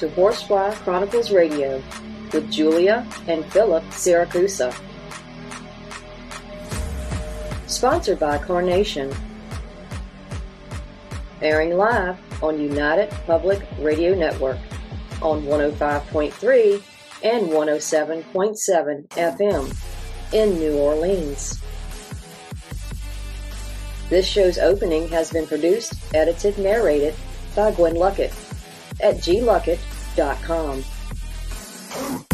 To Horsefly Chronicles Radio with Julia and Philip Siracusa. Sponsored by Carnation. Airing live on United Public Radio Network on 105.3 and 107.7 FM in New Orleans. This show's opening has been produced, edited, narrated by Gwen Luckett at gluckett.com.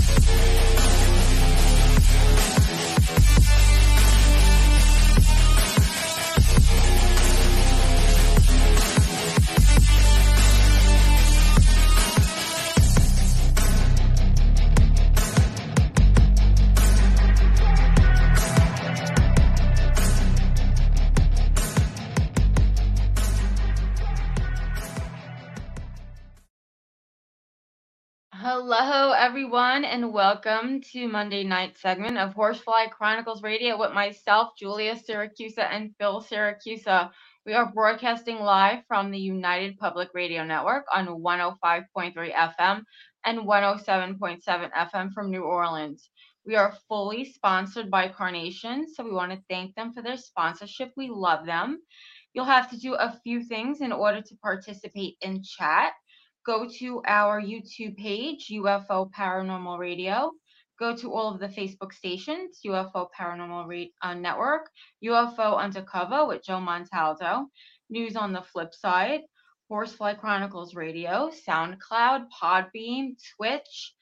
Hello, everyone, and welcome to Monday night segment of Horsefly Chronicles Radio with myself, Julia Siracusa, and Phil Siracusa. We are broadcasting live from the United Public Radio Network on 105.3 FM and 107.7 FM from New Orleans. We are fully sponsored by Carnation, so we want to thank them for their sponsorship. We love them. You'll have to do a few things in order to participate in chat go to our YouTube page, UFO Paranormal Radio. Go to all of the Facebook stations, UFO Paranormal Ra- uh, Network, UFO Undercover with Joe Montaldo, News on the Flip Side, Horsefly Chronicles Radio, SoundCloud, Podbean, Twitch.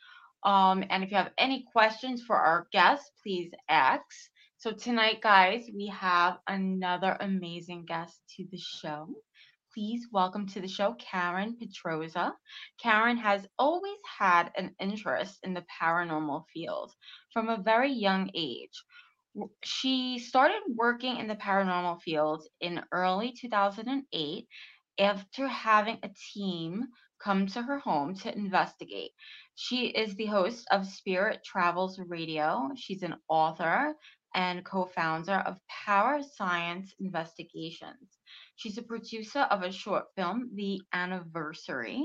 Um, and if you have any questions for our guests, please ask. So tonight, guys, we have another amazing guest to the show please welcome to the show Karen Pedroza. Karen has always had an interest in the paranormal field from a very young age. She started working in the paranormal field in early 2008 after having a team come to her home to investigate. She is the host of Spirit Travels Radio. She's an author and co founder of Power Science Investigations. She's a producer of a short film, The Anniversary,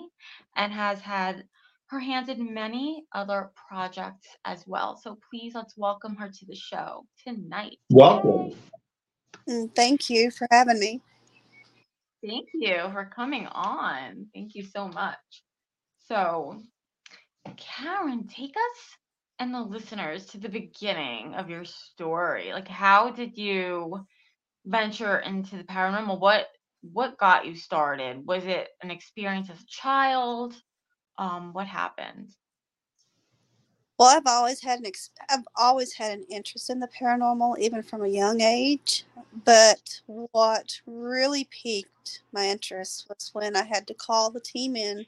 and has had her hands in many other projects as well. So please let's welcome her to the show tonight. Welcome. Mm, Thank you for having me. Thank you for coming on. Thank you so much. So, Karen, take us and the listeners to the beginning of your story. Like, how did you venture into the paranormal? What what got you started? Was it an experience as a child? Um, what happened? Well, I've always had an ex- I've always had an interest in the paranormal, even from a young age. But what really piqued my interest was when I had to call the team in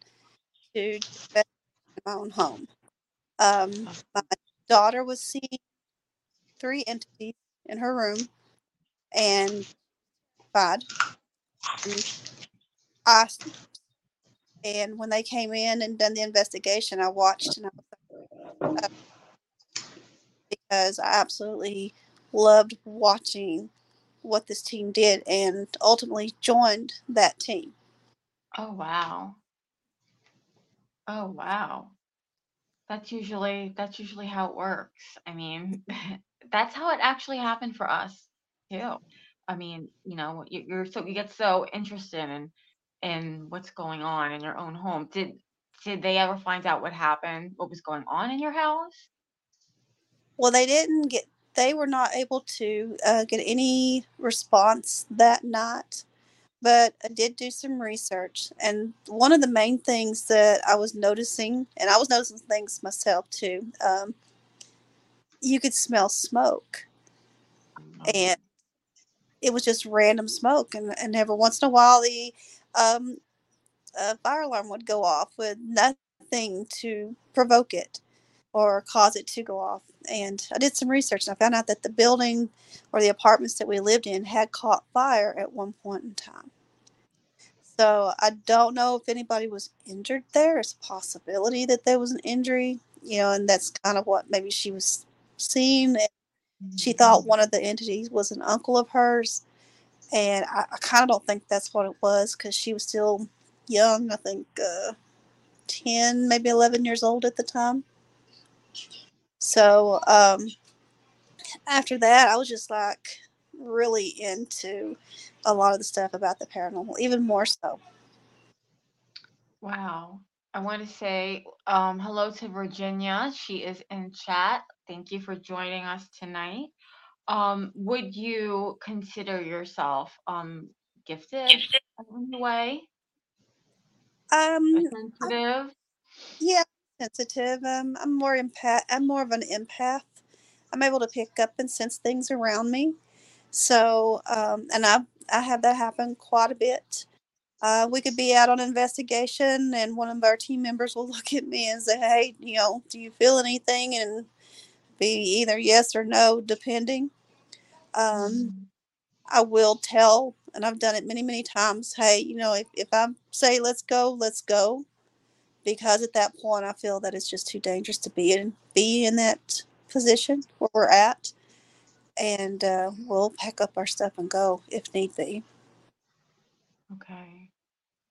to my own home. Um, my daughter was seeing three entities in her room, and bad. And and when they came in and done the investigation, I watched and I was like, uh, because I absolutely loved watching what this team did and ultimately joined that team. Oh wow. Oh wow. That's usually that's usually how it works. I mean, that's how it actually happened for us too. I mean, you know, you, you're so you get so interested in in what's going on in your own home. Did did they ever find out what happened? What was going on in your house? Well, they didn't get, they were not able to uh, get any response that night, but I did do some research. And one of the main things that I was noticing, and I was noticing things myself too, um, you could smell smoke. And it was just random smoke. And, and every once in a while, the um, uh, fire alarm would go off with nothing to provoke it or cause it to go off. And I did some research and I found out that the building or the apartments that we lived in had caught fire at one point in time. So I don't know if anybody was injured there. It's a possibility that there was an injury, you know, and that's kind of what maybe she was seeing. She thought one of the entities was an uncle of hers. And I, I kind of don't think that's what it was because she was still young. I think uh, 10, maybe 11 years old at the time. So um, after that, I was just like really into a lot of the stuff about the paranormal, even more so. Wow. I want to say um, hello to Virginia. She is in chat. Thank you for joining us tonight. Um, would you consider yourself um, gifted in a way? Um, Or sensitive? yeah, sensitive. Um, I'm more empath. I'm more of an empath. I'm able to pick up and sense things around me. So, um, and I I have that happen quite a bit. Uh, we could be out on investigation, and one of our team members will look at me and say, "Hey, you know, do you feel anything?" And be either yes or no, depending. Um, Mhm. I will tell, and I've done it many, many times. Hey, you know, if, if I say let's go, let's go, because at that point I feel that it's just too dangerous to be in be in that position where we're at, and uh, we'll pack up our stuff and go if need be. Okay.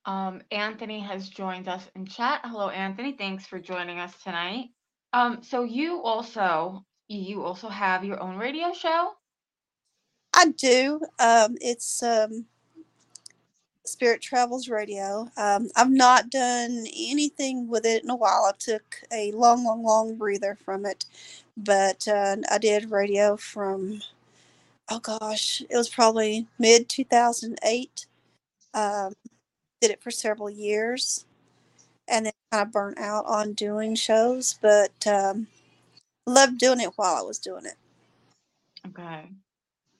Um, Anthony has joined us in chat. Hello, Anthony. Thanks for joining us tonight. Um, so you also you also have your own radio show? I do. Um, it's um, Spirit Travels Radio. Um, I've not done anything with it in a while. I took a long, long, long breather from it, but uh, I did radio from oh gosh, it was probably mid two thousand eight. Um, did it for several years, and then kind of burnt out on doing shows, but um, loved doing it while I was doing it. Okay.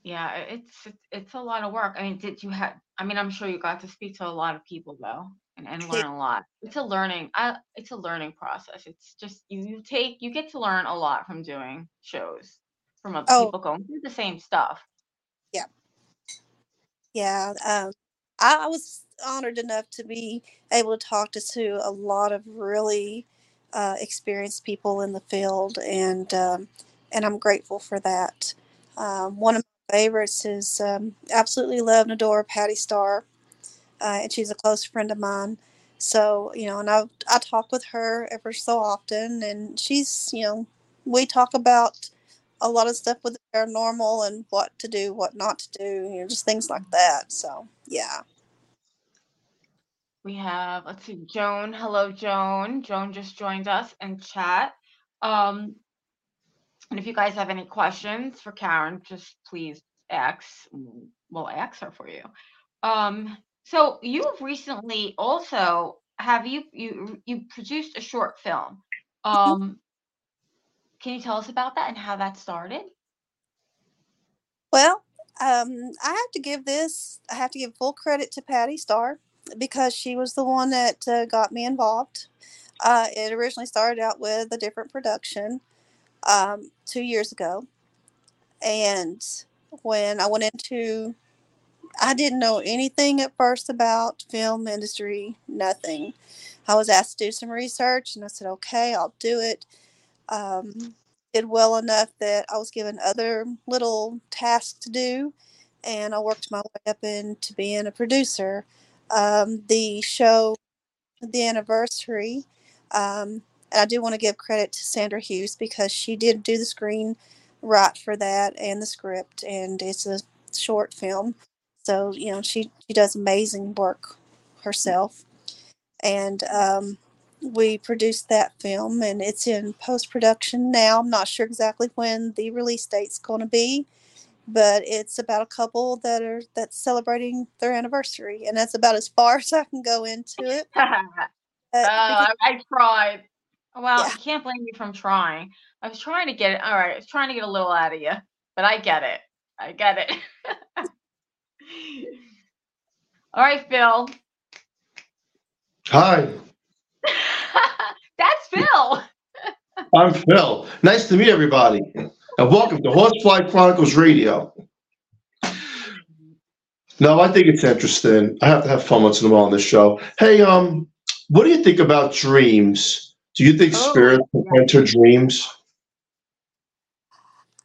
Yeah, it's it's a lot of work. I mean, did you have I mean, I'm sure you got to speak to a lot of people though and, and learn a lot. It's a learning I it's a learning process. It's just you, you take you get to learn a lot from doing shows from other Oh, people going through the same stuff. yeah. Yeah, um, I, I was honored enough to be able to talk to, to a lot of really uh, experienced people in the field, and um, and I'm grateful for that. Um, one of my favorites is um, absolutely love and adore Patty Starr, uh, and she's a close friend of mine. So you know, and I I talk with her ever so often, and she's you know we talk about a lot of stuff with the paranormal and what to do, what not to do, you know, just things like that. So yeah. We have, let's see, Joan. Hello, Joan. Joan just joined us in chat. Um, and if you guys have any questions for Karen, just please ask. We'll ask her for you. Um, so you've recently also have you you you produced a short film. Mhm. Um, can you tell us about that and how that started? Well, um, I have to give this, I have to give full credit to Patty Starr because she was the one that uh, got me involved. Uh, it originally started out with a different production um, two years ago. And when I went into, I didn't know anything at first about film industry, nothing. I was asked to do some research and I said, okay, I'll do it. Um, did well enough that I was given other little tasks to do, and I worked my way up into being a producer. Um, the show, the anniversary, um, and I do want to give credit to Sandra Hughes because she did do the screen right for that and the script, and it's a short film. So you know she she does amazing work herself, and um, we produced that film and it's in post production now. I'm not sure exactly when the release date's going to be, but it's about a couple that are that's celebrating their anniversary, and that's about as far as I can go into it. Oh, Uh, because, I, I tried. Well, yeah, you can't blame you from trying. I was trying to get it. All right, I was trying to get a little out of you, but I get it. I get it. All right, Phil. Hi, That's Phil. I'm Phil. Nice to meet everybody. And welcome to Horsefly Chronicles Radio. No, I think it's interesting. I have to have fun once in a while on this show. Hey, um, what do you think about dreams? Do you think Oh, spirits can yeah. enter dreams?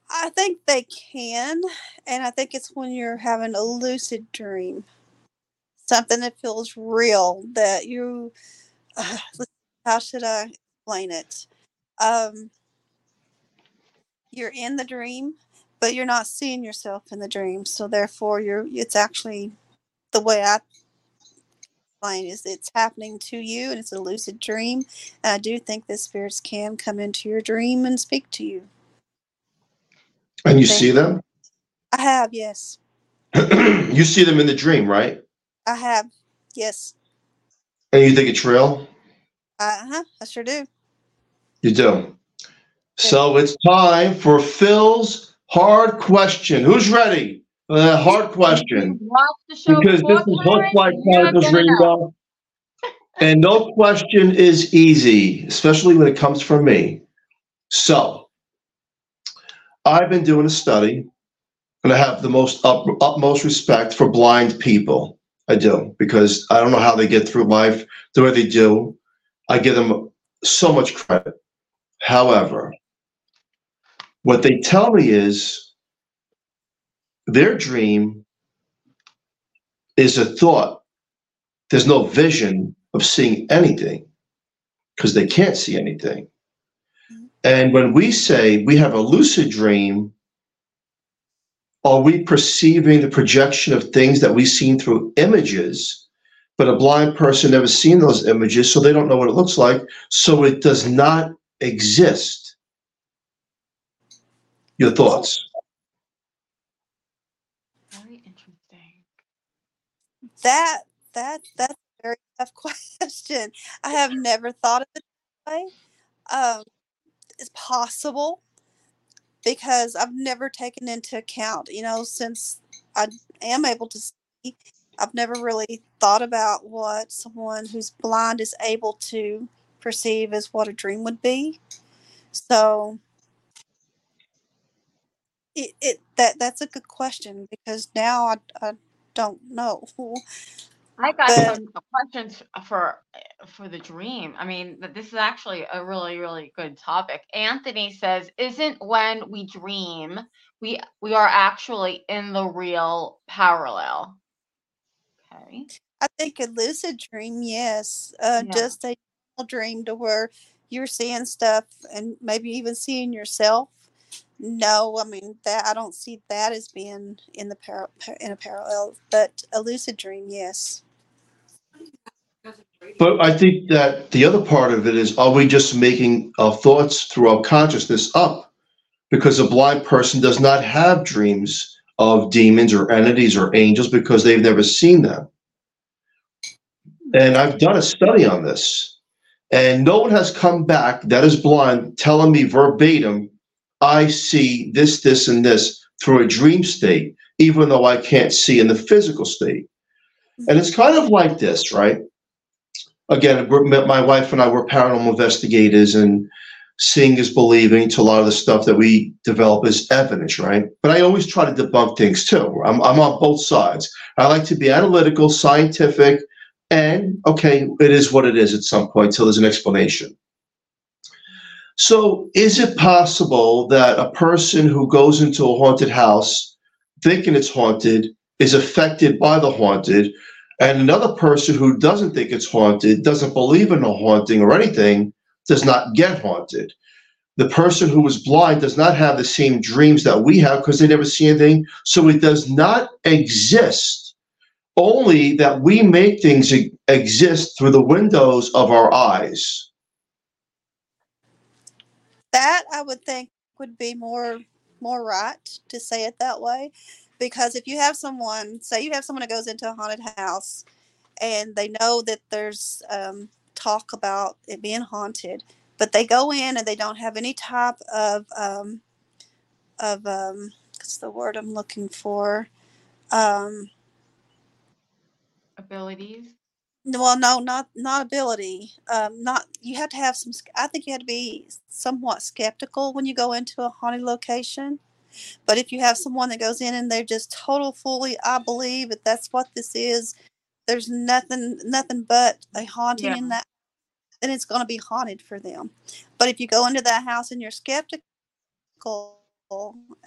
I think they can, and I think it's when you're having a lucid dream, something that feels real that you. Uh, how should I explain it? Um, you're in the dream, but you're not seeing yourself in the dream. So therefore, you're it's actually the way I explain is it's happening to you, and it's a lucid dream. And I do think that spirits can come into your dream and speak to you. And you see them? I have, yes, you see them in the dream, right? I have, yes, And you think it's real? uh huh, I sure do. You do. So it's time for Phil's hard question. Who's ready? for that hard question. The Because this is Hook Like Chronicles. Radio. And no question is easy, especially when it comes from me. So, I've been doing a study, and I have the most up, utmost respect for blind people. I do, because I don't know how they get through life the way they do. I give them so much credit. However, what they tell me is their dream is a thought. There's no vision of seeing anything because they can't see anything. Mm-hmm. And when we say we have a lucid dream, are we perceiving the projection of things that we've seen through images? But a blind person never seen those images, so they don't know what it looks like. So it does not exist. Your thoughts? Very interesting. That that that's a very tough question. I have never thought of it that way. Um, it's possible because I've never taken into account, you know, since I am able to see, I've never really thought about what someone who's blind is able to perceive as what a dream would be. So it, it that that's a good question because now I, I don't know. I got But- some questions for for the dream. I mean, this is actually a really really good topic. Anthony says, "Isn't when we dream, we we are actually in the real parallel?" Okay. I think a lucid dream, yes. Uh, Yeah. Just a dream to where you're seeing stuff and maybe even seeing yourself. No, I mean that I don't see that as being in the par- in a parallel, but a lucid dream, yes. But I think that the other part of it is, are we just making our thoughts through our consciousness up? Because a blind person does not have dreams of demons or entities or angels because they've never seen them. And I've done a study on this, and no one has come back that is blind telling me verbatim, I see this, this, and this through a dream state, even though I can't see in the physical state. And it's kind of like this, right? again, my wife and I were paranormal investigators, and seeing is believing to a lot of the stuff that we develop as evidence, right? But I always try to debunk things too. I'm, I'm on both sides. I like to be analytical, scientific, and okay, it is what it is at some point till there's an explanation. So, is it possible that a person who goes into a haunted house thinking it's haunted is affected by the haunted? And another person who doesn't think it's haunted, doesn't believe in a haunting or anything, does not get haunted. The person who is blind does not have the same dreams that we have because they never see anything. So it does not exist. Only that we make things exist through the windows of our eyes. That I would think would be more more right to say it that way, because if you have someone, say you have someone that goes into a haunted house, and they know that there's um, talk about it being haunted, but they go in and they don't have any type of um, of um, what's the word I'm looking for? Um, Abilities. well, no, not not ability. Um, not you have to have some. I think you have to be somewhat skeptical when you go into a haunted location. But if you have someone that goes in and they're just total fully, I believe that that's what this is. There's nothing, nothing but a haunting Yeah. in that, Then it's going to be haunted for them. But if you go into that house and you're skeptical,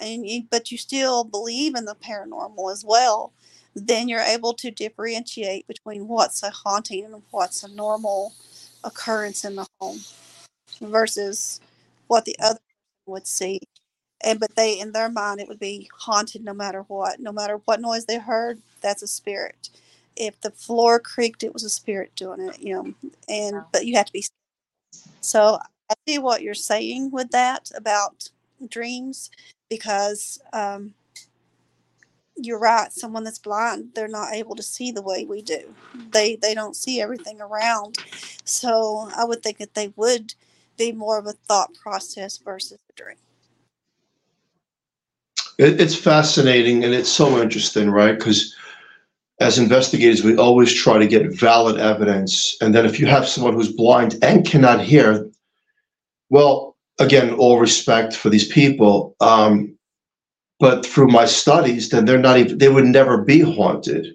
and you, but you still believe in the paranormal as well, then you're able to differentiate between what's a haunting and what's a normal occurrence in the home versus what the other would see. And but they in their mind it would be haunted no matter what. No matter what noise they heard, that's a spirit. If the floor creaked, it was a spirit doing it, you know. And but you have to be so I see what you're saying with that about dreams because um, you're right. Someone that's blind, they're not able to see the way we do. They they don't see everything around. So I would think that they would be more of a thought process versus a dream. It, it's fascinating and it's so interesting, right? Because as investigators, we always try to get valid evidence. And then if you have someone who's blind and cannot hear, well, again, all respect for these people. Um, but through my studies, then they're not even, they would never be haunted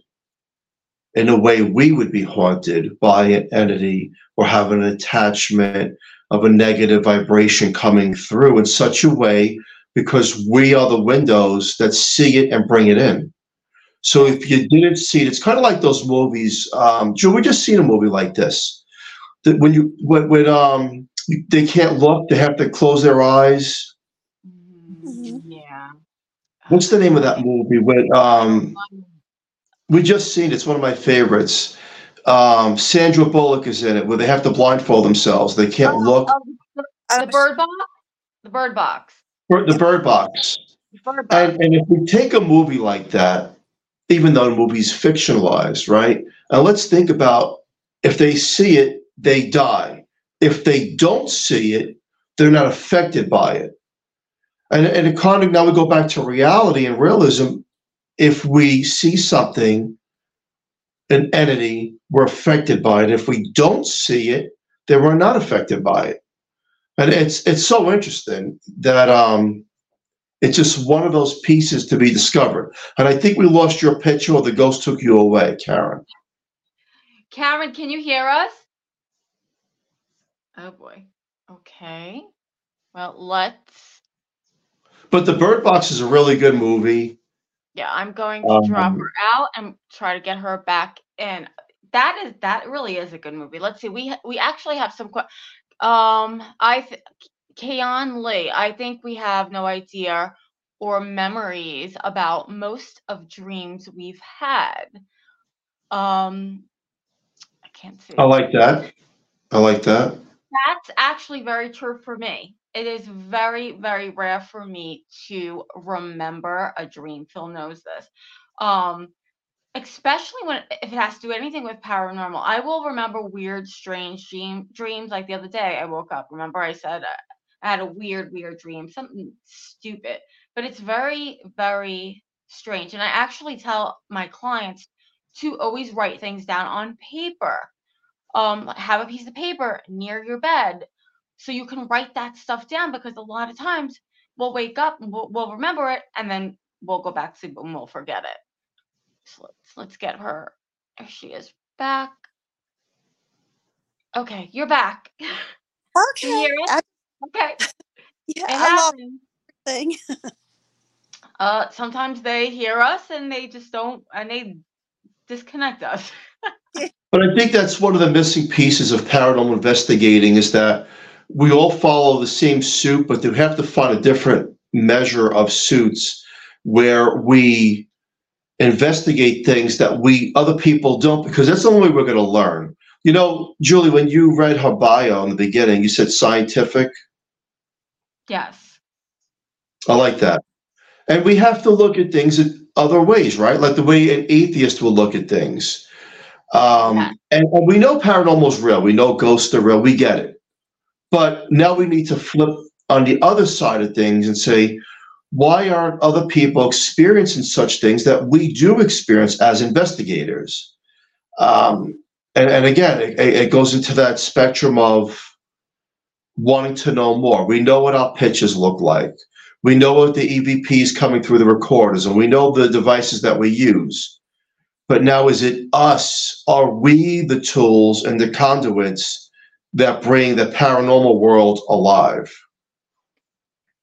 in a way we would be haunted by an entity or have an attachment of a negative vibration coming through in such a way because we are the windows that see it and bring it in. So if you didn't see it, it's kind of like those movies. Um, Joe, we just seen a movie like this. That when you when, when um they can't look, they have to close their eyes. What's the name of that movie? With um, we just seen it. It's one of my favorites. Um, Sandra Bullock is in it, where they have to blindfold themselves. They can't Oh, look. the, bird box. The bird box. The Bird Box. The bird box. And, and if we take a movie like that, even though the movie's fictionalized, right? And let's think about if they see it, they die. If they don't see it, they're not affected by it. And, and it kind of now we go back to reality and realism. If we see something, an entity, we're affected by it. If we don't see it, then we're not affected by it. And it's it's so interesting that um, it's just one of those pieces to be discovered. And I think we lost your picture or the ghost took you away, Karen. Karen, can you hear us? Oh boy. Okay. Well, let's. But The Bird Box is a really good movie. Yeah, I'm going to drop Um, her out and try to get her back in. That is that really is a good movie. Let's see. We we actually have some. Um, I th- Kayon Lee. I think we have no idea or memories about most of dreams we've had. Um, I can't see. I like that. I like that. That's actually very true for me. It is very, very rare for me to remember a dream. Phil knows this. Um, especially when if it has to do anything with paranormal. I will remember weird, strange dream, dreams. Like the other day, I woke up. Remember, I said uh, I had a weird, weird dream, something stupid, but it's very, very strange. And I actually tell my clients to always write things down on paper um have a piece of paper near your bed so you can write that stuff down because a lot of times we'll wake up and we'll, we'll remember it and then we'll go back to sleep and we'll forget it so let's let's get her there she is back okay you're back Can you Okay. hear us? I, okay yeah, it I love happens thing. uh sometimes they hear us and they just don't and they disconnect us But I think that's one of the missing pieces of paranormal investigating is that we all follow the same suit, but we have to find a different measure of suits where we investigate things that we other people don't because that's the only way we're going to learn. You know, Julie, when you read her bio in the beginning, you said scientific. yes I like that. And we have to look at things in other ways, right? Like the way an atheist will look at things. Um, Yeah. and, and we know paranormal is real. We know ghosts are real. We get it. But now we need to flip on the other side of things and say, why aren't other people experiencing such things that we do experience as investigators? Um, and, and again, it, it goes into that spectrum of wanting to know more. We know what our pitches look like. We know what the EVPs coming through the recorders, and we know the devices that we use. But now, is it us? Are we the tools and the conduits that bring the paranormal world alive?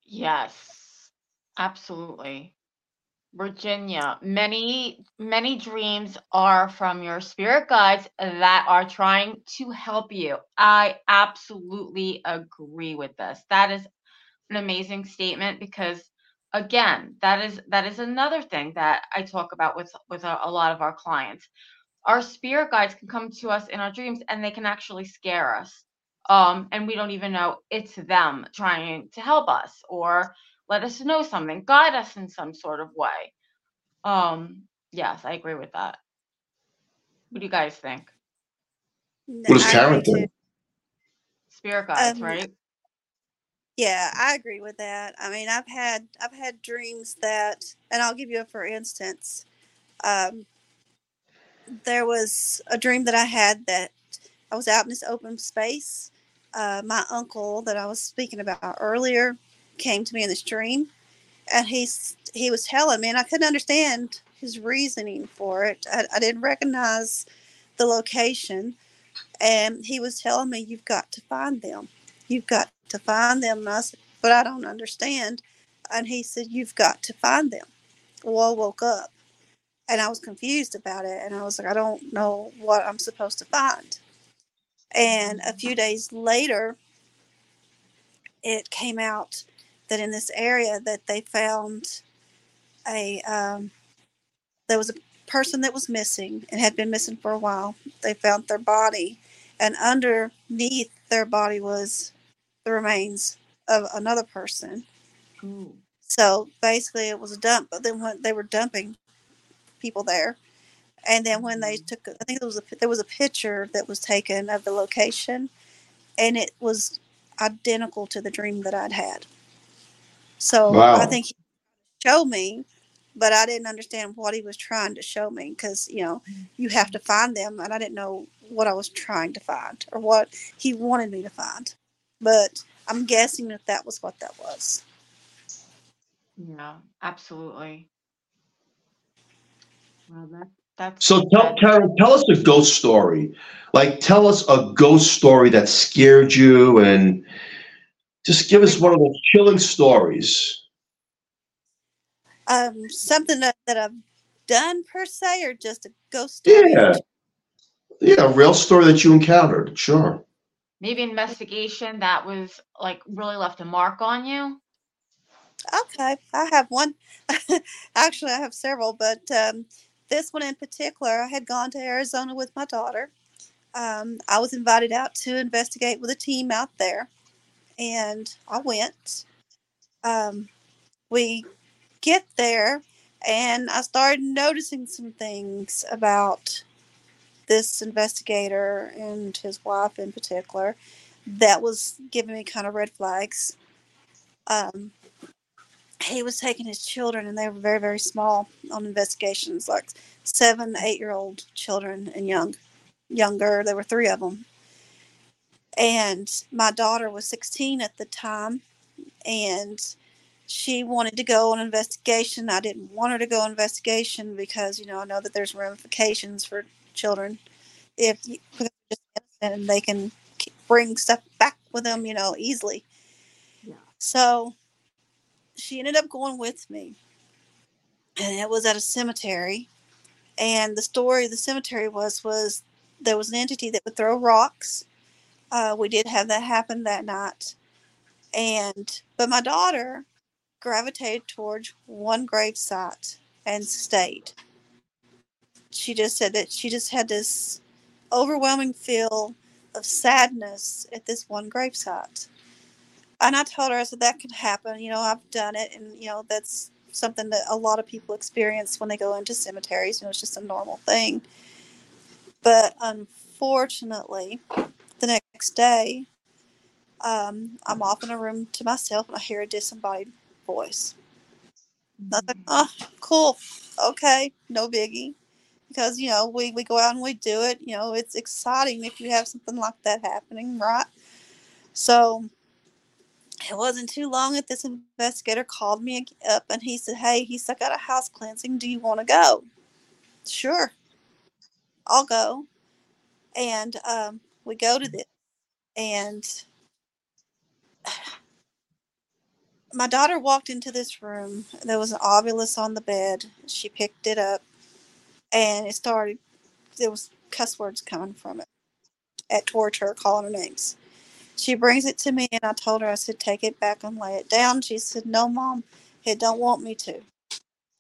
yes absolutely Virginia, many, many dreams are from your spirit guides that are trying to help you. I absolutely agree with this. That is an amazing statement because again, that is that is another thing that I talk about with with a, a lot of our clients. Our spirit guides can come to us in our dreams and they can actually scare us. Um, and we don't even know it's them trying to help us or let us know something, guide us in some sort of way. Um, yes, I agree with that. What do you guys think? N- What does Karen think? Spirit guides, Um, right? Yeah, I agree with that. I mean, I've had I've had dreams that, and I'll give you a for instance. Um, there was a dream that I had that I was out in this open space. Uh, my uncle that I was speaking about earlier came to me in this dream, and he's he was telling me, and I couldn't understand his reasoning for it. I, I didn't recognize the location, and he was telling me, "You've got to find them. You've got to find them." And I said, "But I don't understand." And he said, "You've got to find them." Well, I woke up and I was confused about it, and I was like, "I don't know what I'm supposed to find." And a few days later, it came out that in this area that they found a um, there was a person that was missing and had been missing for a while. They found their body, and underneath their body was the remains of another person. Ooh. So basically, it was a dump. But then when they were dumping people there, and then when they mm-hmm. took, I think there was a there was a picture that was taken of the location, and it was identical to the dream that I'd had. So I think he showed me, but I didn't understand what he was trying to show me because you know you have to mm-hmm. find them, and I didn't know what I was trying to find or what he wanted me to find. But I'm guessing that that was what that was. Yeah, absolutely. Well, that that's So tell that- Karen, tell us a ghost story. Like tell us a ghost story that scared you and just give us one of those chilling stories. Um, something that, that I've done per se, or just a ghost story. Yeah. Yeah, a real story that you encountered. Sure. maybe investigation that was like really left a mark on you. Okay, I have one. Actually, I have several, but um, this one in particular, I had gone to Arizona with my daughter. Um, I was invited out to investigate with a team out there, and I went. Um, we get there, and I started noticing some things about this investigator and his wife in particular that was giving me kind of red flags. Um, he was taking his children and they were very very small on investigations like seven eight year old children and young younger. There were three of them and my daughter was 16 at the time and she wanted to go on investigation. I didn't want her to go on investigation because you know i know that there's ramifications for children. If you, they're just innocent and they can bring stuff back with them you know easily. Yeah. so she ended up going with me. And it was at a cemetery. And the story of the cemetery was was there was an entity that would throw rocks. Uh, we did have that happen that night. And but my daughter gravitated towards one grave site and stayed. She just said that she just had this overwhelming feel of sadness at this one grave site and I told her, I said, that can happen. You know, I've done it. And, you know, that's something that a lot of people experience when they go into cemeteries. You know, it's just a normal thing. But unfortunately, the next day, um, I'm off in a room to myself and I hear a disembodied voice. And I was like, oh, cool. Okay, no biggie. Because, you know, we, we go out and we do it. You know, it's exciting if you have something like that happening, right? So it wasn't too long that this investigator called me up and he said, Hey, he's I got a house cleansing. Do you want to go? Sure. I'll go. And um, we go to this. And my daughter walked into this room. There was an Ovilus on the bed. She picked it up, and it started. There was cuss words coming from it at towards her, calling her names. She brings it to me, and I told her, I said, take it back and lay it down. She said, no, mom, it don't want me to.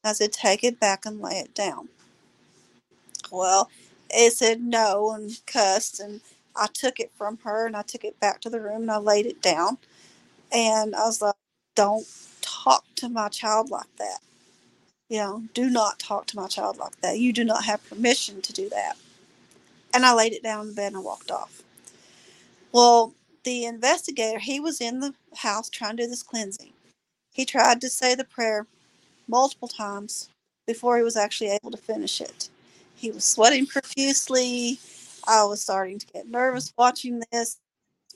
I said, take it back and lay it down. Well, it said no and cussed, and I took it from her and I took it back to the room and I laid it down. And I was like, don't talk to my child like that. You know, do not talk to my child like that. You do not have permission to do that. And I laid it down in the bed and I walked off. Well, the investigator, he was in the house trying to do this cleansing. He tried to say the prayer multiple times before he was actually able to finish it. He was sweating profusely. I was starting to get nervous watching this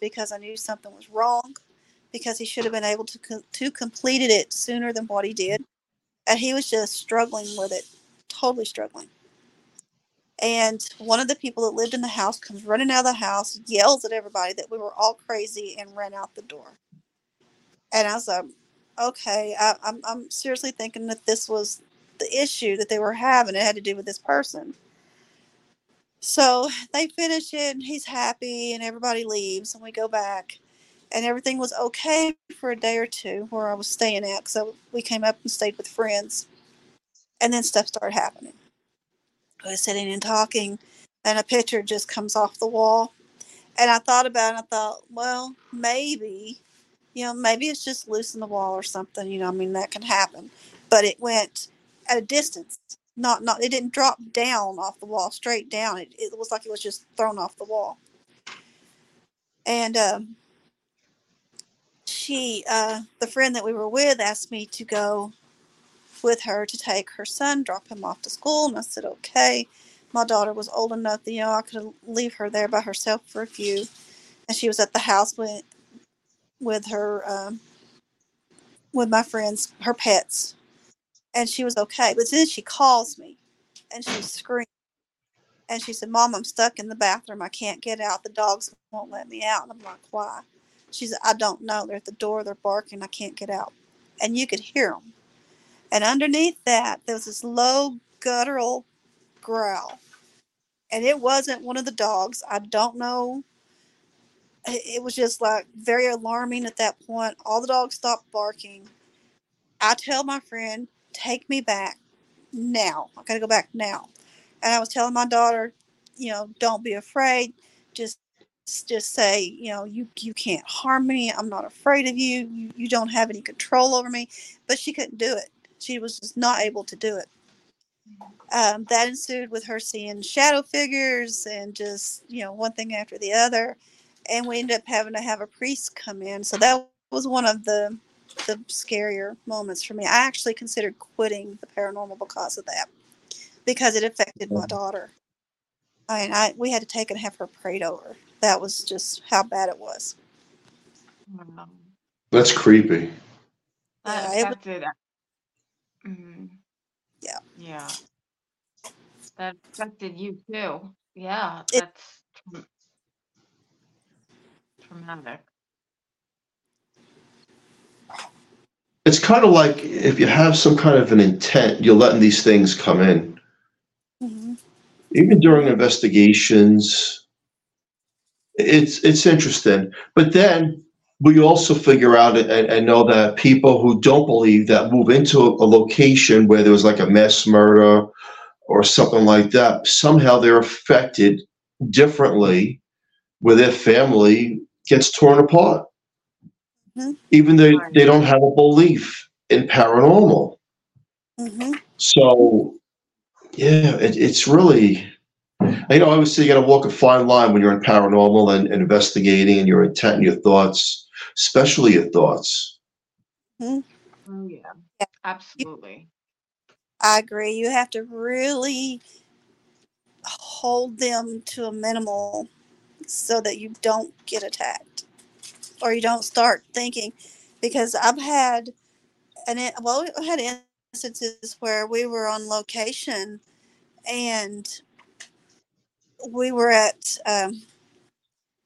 because I knew something was wrong because he should have been able to co- to completed it sooner than what he did. And he was just struggling with it, totally struggling. And one of the people that lived in the house comes running out of the house, yells at everybody that we were all crazy, and ran out the door. And I was like, okay, I, I'm, I'm seriously thinking that this was the issue that they were having. It had to do with this person. So they finish it, and he's happy, and everybody leaves, and we go back. And everything was okay for a day or two where I was staying at. So we came up and stayed with friends. And then stuff started happening. Sitting and talking, and a picture just comes off the wall. And I thought about it, I thought, well, maybe, you know, maybe it's just loose in the wall or something. You know, I mean, that can happen. But it went at a distance. Not, not. It didn't drop down off the wall, straight down. It, it was like it was just thrown off the wall. And um, she, uh, the friend that we were with, asked me to go with her to take her son, drop him off to school. And I said, okay. My daughter was old enough that, you know, I could leave her there by herself for a few. And she was at the house with, with her, um, with my friends, her pets. And she was okay. But then she calls me and she screams, And she said, Mom, I'm stuck in the bathroom. I can't get out. The dogs won't let me out. And I'm like, why? She said, I don't know. They're at the door. They're barking. I can't get out. And you could hear them. And underneath that, there was this low guttural growl. And it wasn't one of the dogs. I don't know. It was just like very alarming at that point. All the dogs stopped barking. I tell my friend, take me back now. I got to go back now. And I was telling my daughter, you know, don't be afraid. Just just say, you know, you you can't harm me. I'm not afraid of you. You you don't have any control over me. But she couldn't do it. She was just not able to do it. Um, that ensued with her seeing shadow figures and just, you know, one thing after the other. And we ended up having to have a priest come in. So that was one of the the scarier moments for me. I actually considered quitting the paranormal because of that, because it affected my daughter. I mean, I we had to take and have her prayed over. That was just how bad it was. Wow. That's creepy. That Yeah, it was- affected. Mhm. Yeah. Yeah. That affected you too. Yeah, It- that's tra- traumatic. It's kind of like if you have some kind of an intent, you're letting these things come in. Mhm. Even during investigations, it's it's interesting. But then we also figure out and, and know that people who don't believe that move into a, a location where there was like a mass murder or something like that, somehow they're affected differently where their family gets torn apart. Mhm. Even though they don't have a belief in paranormal. Mhm. So, yeah, it, it's really, you know, say you got to walk a fine line when you're in paranormal and, and investigating and your intent and your thoughts, especially your thoughts. Oh yeah. Yeah. Absolutely. I agree. You have to really hold them to a minimal so that you don't get attacked or you don't start thinking because I've had and it well we had instances where we were on location and we were at um,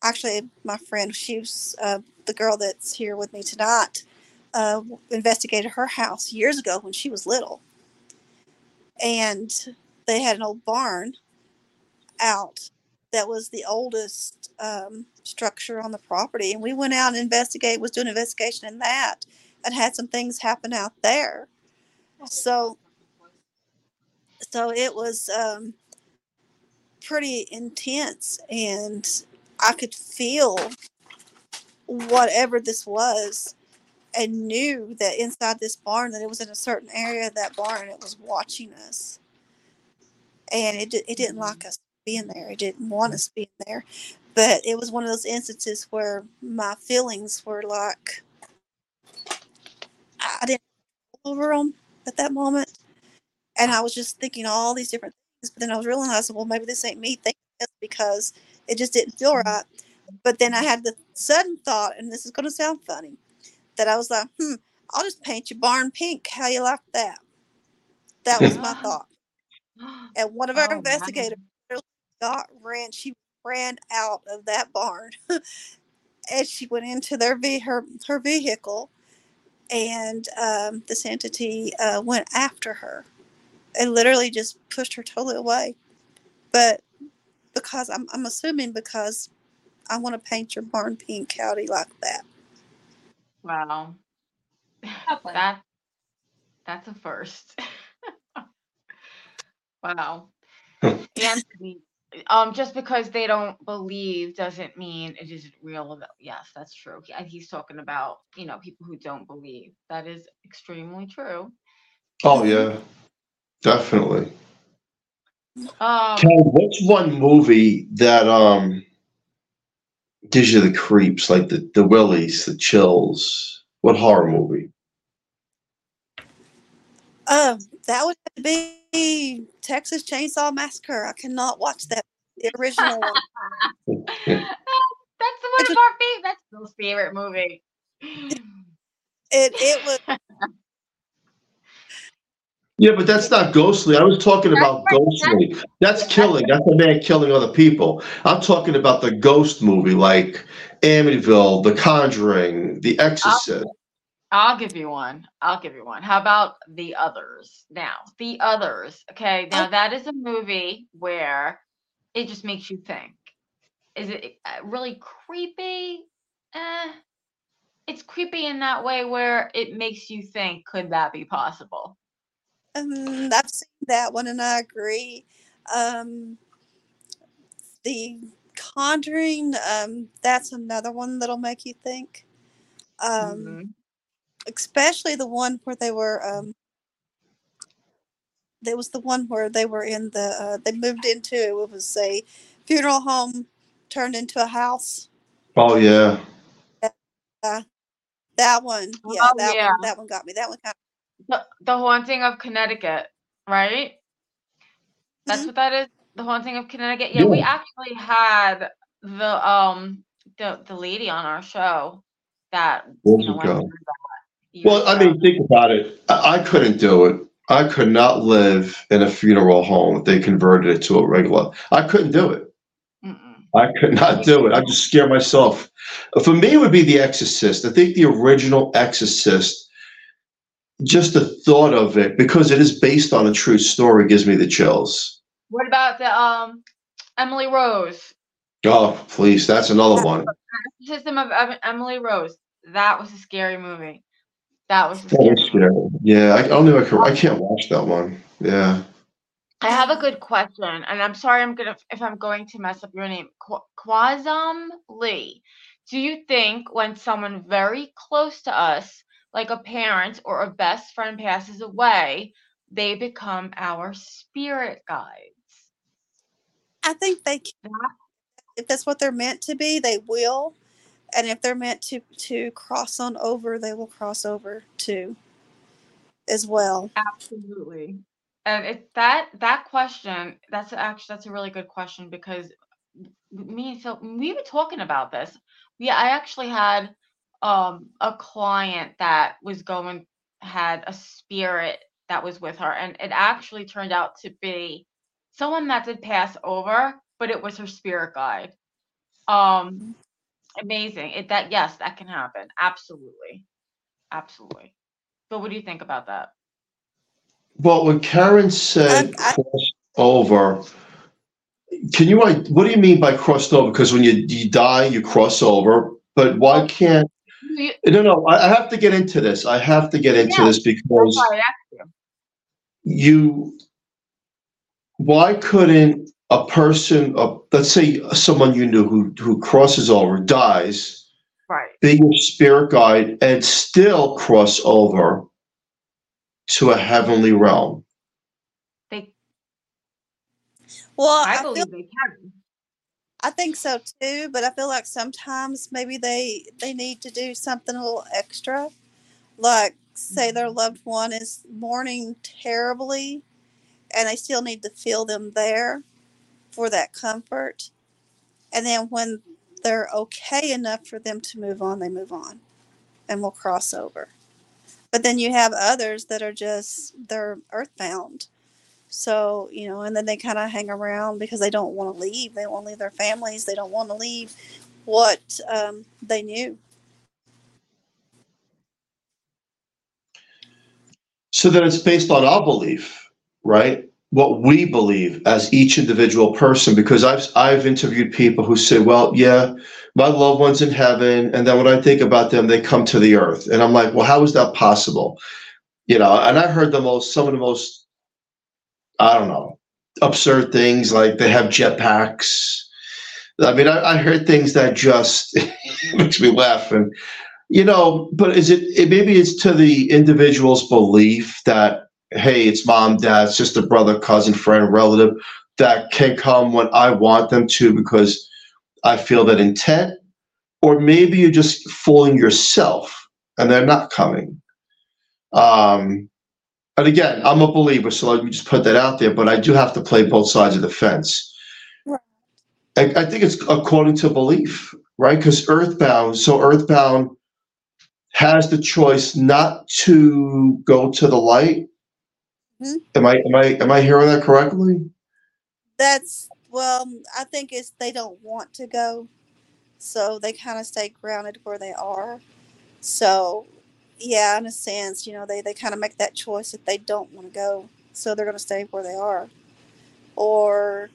actually my friend she was uh, the girl that's here with me tonight uh, investigated her house years ago when she was little, and they had an old barn out that was the oldest um, structure on the property, and we went out and investigated. Was doing investigation in that, and had some things happen out there. So, so it was um, pretty intense, and I could feel whatever this was and knew that inside this barn that it was in a certain area of that barn it was watching us. And it, it didn't mm-hmm. like us being there. It didn't want us being there. But it was one of those instances where my feelings were like i didn't over them at that moment. And i was just thinking all these different things but then i was realizing well maybe this ain't me thinking this because it just didn't feel mm-hmm. right but then I had the sudden thought, and this is going to sound funny, that I was like, hmm, I'll just paint your barn pink. How you like that? That was my thought. And one of our Oh, investigators got ran. She ran out of that barn, and she went into their ve- her her vehicle, and um, this entity uh, went after her, and literally just pushed her totally away. But because I'm I'm assuming because I want to paint your barn pink, howdy like that. Wow. That that's a first. wow. Anthony, um, just because they don't believe doesn't mean it isn't real. Yes, that's true. And he's talking about, you know, people who don't believe. That is extremely true. Oh yeah, definitely. Um, Ken, what's one movie that um gives you the creeps, like the the willies, the chills? What horror movie? Um, that would have to be Texas Chainsaw Massacre. I cannot watch that. The original one. that's one of our favorite. That's Bill's favorite movie. It it was Yeah, but that's not ghostly. I was talking That's about right, ghostly. That's killing. That's a man killing other people. I'm talking about the ghost movie, like Amityville, The Conjuring, The Exorcist. I'll give you one. I'll give you one. How about The Others? Now, The Others. Okay. Now, that is a movie where it just makes you think. Is it uh, really creepy? Eh. It's creepy in that way where it makes you think, could that be possible? Um, I've seen that one and I agree. Um, the Conjuring, um, that's another one that'll make you think. Um, Mhm. especially the one where they were um there was the one where they were in the uh, they moved into it was a funeral home turned into a house Oh yeah. that one yeah Oh, that yeah. one that one got me that one kind The, the Haunting of Connecticut, right? That's Mhm. what that is. The Haunting of Connecticut. Yeah, we actually had the um the the lady on our show that Years you know went that. years Well, I ago. mean, think about it. I, I couldn't do it. I could not live in a funeral home if they converted it to a regular. I couldn't do it. Mm-mm. I could not do it. I just scare myself. For me, it would be The Exorcist. I think the original Exorcist, just the thought of it, because it is based on a true story, gives me the chills. What about the um Emily Rose? Oh, please, that's another one. Exorcism of Emily Rose. That was a scary movie. That was That scary. Yeah, I, don't know. I, can, I can't watch that one. Yeah. I have a good question, and I'm sorry I'm gonna if I'm going to mess up your name. Qu- Quasum Lee. Do you think when someone very close to us, like a parent or a best friend, passes away, they become our spirit guides? i think they can if that's what they're meant to be they will and if they're meant to to cross on over they will cross over too as well absolutely. And it that that question, that's actually that's a really good question because me and Phil, we were talking about this. We I actually had um a client that was going had a spirit that was with her and it actually turned out to be someone that did pass over but it was her spirit guide um amazing it that yes that can happen absolutely Absolutely. So what do you think about that? Well, when Karen said I- crossed over, can you, like, what do you mean by crossed over? Because when you, you die, you cross over, but why can't, You- no, no, I, I have to get into this. I have to get into Yeah, this because I asked you. you, why couldn't a person, uh, let's say someone you knew who, who crosses over, dies, Right. be your spirit guide and still cross over to a heavenly realm? They, Well, I I, feel, believe they can. I think so too, but I feel like sometimes maybe they they need to do something a little extra, like say their mm-hmm. loved one is mourning terribly, and they still need to feel them there for that comfort, and then when they're okay enough for them to move on, they move on, and will cross over. But then you have others that are just they're earthbound. So, you know, and then they kind of hang around because they don't want to leave. They want to leave their families. They don't want to leave what um, they knew. So that it's based on our belief, right? What we believe as each individual person. Because I've I've interviewed people who say, "Well, yeah, my loved one's in heaven," and then when I think about them, they come to the earth, and I'm like, "Well, how is that possible?" You know, and I heard the most, some of the most, I don't know, absurd things like they have jetpacks. I mean, I, I heard things that just makes me laugh, and you know, but is it, it maybe it's to the individual's belief that, hey, it's mom, dad, sister, brother, cousin, friend, relative that can come when I want them to because I feel that intent, or maybe you're just fooling yourself and they're not coming. Um, and again, I'm a believer, so let me just put that out there, but I do have to play both sides of the fence. Right. I, I think it's according to belief, right? Because earthbound, so earthbound has the choice not to go to the light. Mhm. Am I am I am I hearing that correctly? That's, well, I think it's they don't want to go. So they kind of stay grounded where they are. So, yeah, in a sense, you know, they, they kind of make that choice if they don't want to go. So they're going to stay where they are. Or,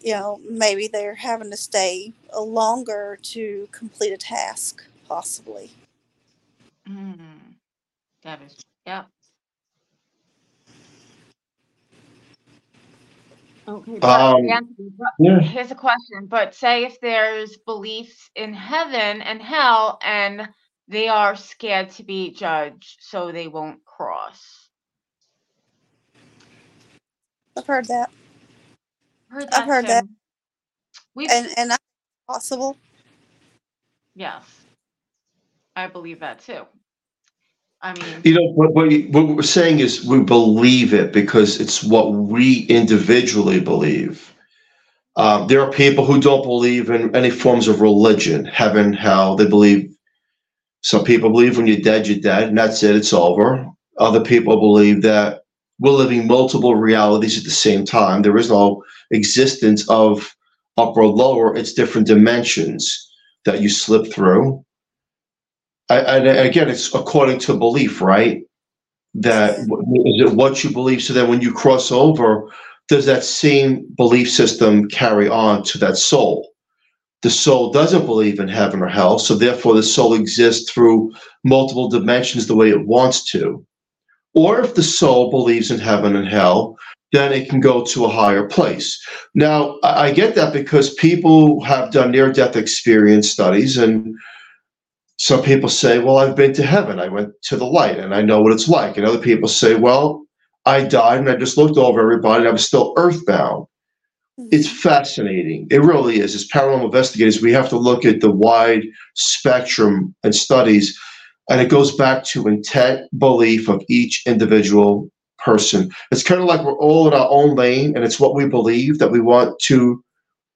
you know, maybe they're having to stay a longer to complete a task, possibly. Mm. That is, yeah. Okay, but Um, Yeah. here's a question. But say if there's beliefs in heaven and hell and they are scared to be judged, so they won't cross. I've heard that. Heard I've that heard that. We've, And, and that's possible. yes, I believe that too. I mean, You know what, what, you- what we're saying is we believe it because it's what we individually believe. Um, there are people who don't believe in any forms of religion, heaven, hell. They believe. Some people believe when you're dead, you're dead, and that's it. It's over. Other people believe that we're living multiple realities at the same time. There is no existence of upper or lower. It's different dimensions that you slip through. And again, it's according to belief, right? That is it what you believe. So then when you cross over, does that same belief system carry on to that soul? The soul doesn't believe in heaven or hell, so therefore the soul exists through multiple dimensions the way it wants to. Or if the soul believes in heaven and hell, then it can go to a higher place. Now, I get that because people have done near death experience studies, and some people say, Well, I've been to heaven, I went to the light, and I know what it's like. And other people say, Well, I died and I just looked over everybody, and I was still earthbound. It's fascinating. It really is. As paranormal investigators, we have to look at the wide spectrum and studies, and it goes back to intent, belief of each individual person. It's kind of like we're all in our own lane, and it's what we believe that we want to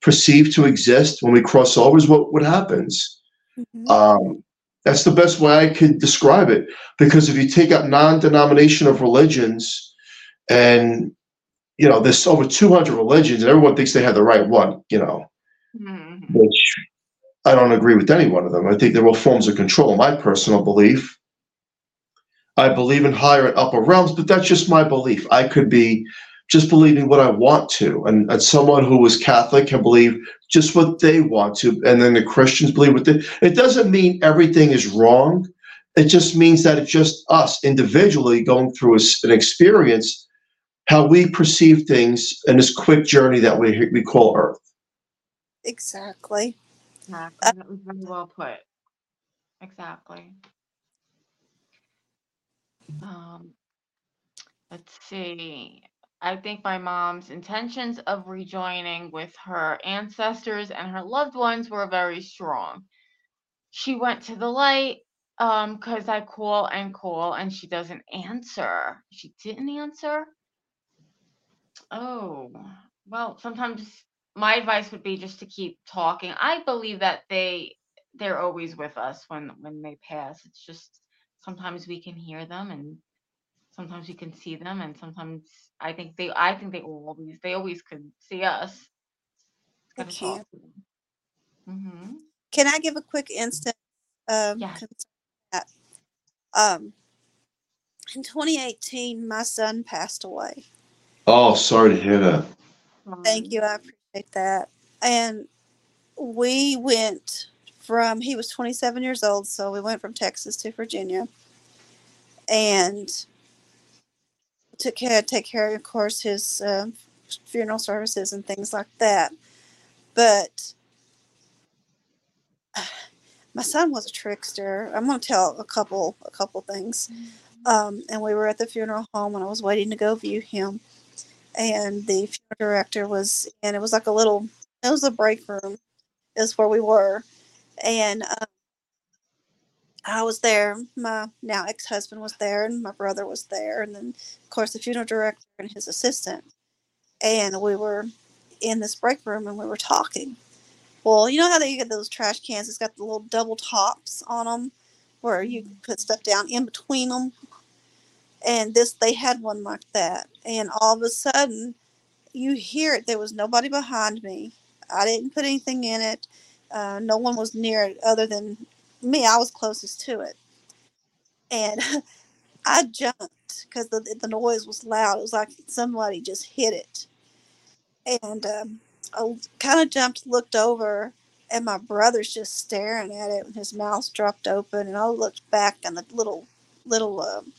perceive to exist when we cross over is what, what happens. Mhm. Um, that's the best way I could describe it. Because if you take out non-denomination of religions, and you know, there's over 200 religions, and everyone thinks they have the right one. You know, mhm. which I don't agree with any one of them. I think they're all forms of control. My personal belief, I believe in higher and upper realms, but that's just my belief. I could be just believing what I want to. And, and someone who is Catholic can believe just what they want to. And then the Christians believe what they, it doesn't mean everything is wrong. It just means that it's just us individually going through a, an experience, how we perceive things in this quick journey that we, we call Earth. Exactly. Yeah, that was very well put. Exactly. Um, let's see. I think my mom's intentions of rejoining with her ancestors and her loved ones were very strong. She went to the light um because I call and call and she doesn't answer. She didn't answer. Oh, well, sometimes my advice would be just to keep talking. I believe that they they're always with us when when they pass. It's just sometimes we can hear them and sometimes we can see them and sometimes I think they I think they always they always could see us. They can. Mm-hmm. Can I give a quick instance um, Yes. that, um, in 2018, my son passed away. Oh, sorry to hear that. Thank you. I appreciate that. And we went from, he was 27 years old, so we went from Texas to Virginia and took care, take care of, of course, his uh, funeral services and things like that. But my son was a trickster. I'm going to tell a couple, a couple things. Um, and we were at the funeral home and I was waiting to go view him and the funeral director was and it was like a little it was a break room is where we were. And um, i was there. My now ex-husband was there and my brother was there. And then of course the funeral director and his assistant. And we were in this break room and we were talking. Well you know how they get those trash cans? It's got the little double tops on them where you can put stuff down in between them and this they had one like that. And all of a sudden you hear it there was nobody behind me. I didn't put anything in it. Uh, no one was near it other than me. I was closest to it. And i jumped because the, the noise was loud. It was like somebody just hit it. And um, i kind of jumped looked over and my brother's just staring at it and his mouth's dropped open and i looked back and the little little um,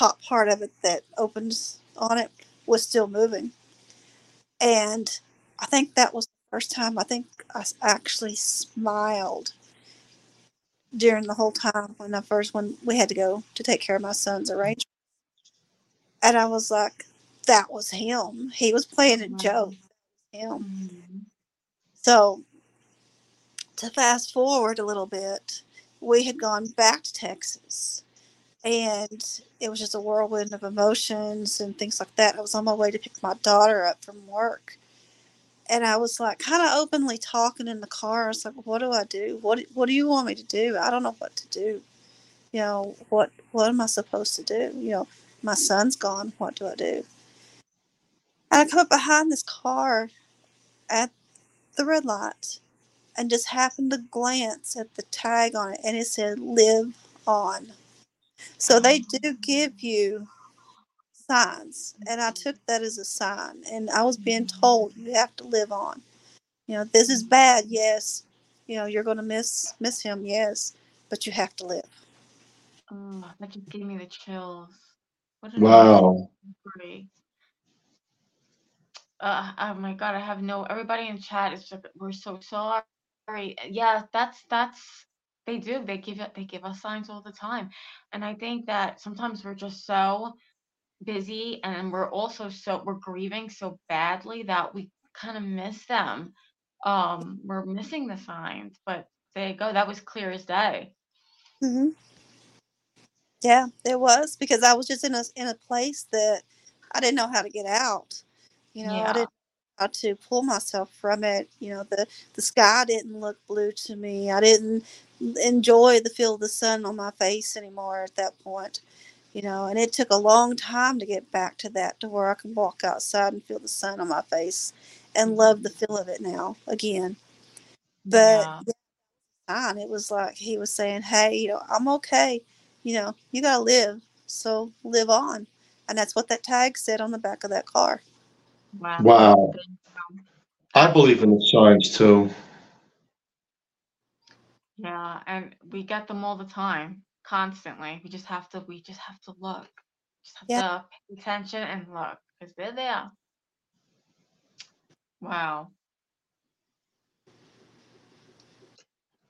top part of it that opens on it was still moving. And I think that was the first time I think I actually smiled during the whole time when I first when we had to go to take care of my son's arrangement. And I was like, that was him. He was playing a joke. Him. Mhm. So to fast forward a little bit, we had gone back to Texas and it was just a whirlwind of emotions and things like that. I was on my way to pick my daughter up from work. And I was like kind of openly talking in the car. I was like, what do I do? What what do you want me to do? I don't know what to do. You know, what what am I supposed to do? You know, my son's gone. What do I do? And I come up behind this car at the red light and just happened to glance at the tag on it and it said live on. So they do give you signs and I took that as a sign and I was being told you have to live on. You know, this is bad, yes. You know, you're gonna miss miss him, yes, but you have to live. Oh, that just gave me the chills. What Wow. story. Uh, oh my God, I have no. Everybody in chat is just, we're so sorry. Yeah, that's that's they do. They give it. They give us signs all the time, and I think that sometimes we're just so busy, and we're also so we're grieving so badly that we kind of miss them. Um, we're missing the signs, but there you go. That was clear as day. Mm-hmm. Yeah, there was because I was just in a in a place that I didn't know how to get out. You know, I didn't know how to pull myself from it. You know, the the sky didn't look blue to me. I didn't enjoy the feel of the sun on my face anymore at that point. You know, and it took a long time to get back to that to where I can walk outside and feel the sun on my face and love the feel of it now again. But Yeah. It was like he was saying, "Hey, you know, I'm okay. you know, you got to live. So live on. And that's what that tag said on the back of that car. Wow. Wow. I believe in the signs too. Yeah, and we get them all the time, constantly. We just have to we just have to look. Just have Yeah. to pay attention and look because they're there. Wow.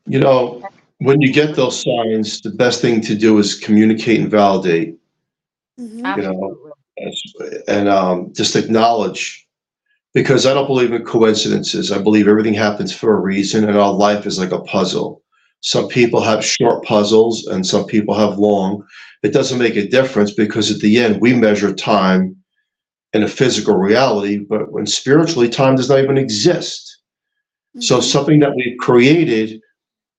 You know, when you get those signs, the best thing to do is communicate and validate. Mhm. You know, Absolutely. As- and um, just acknowledge because I don't believe in coincidences. I believe everything happens for a reason, and our life is like a puzzle. Some people have short puzzles, and some people have long. It doesn't make a difference because at the end, we measure time in a physical reality, but when spiritually, time does not even exist. So Mhm. something that we've created,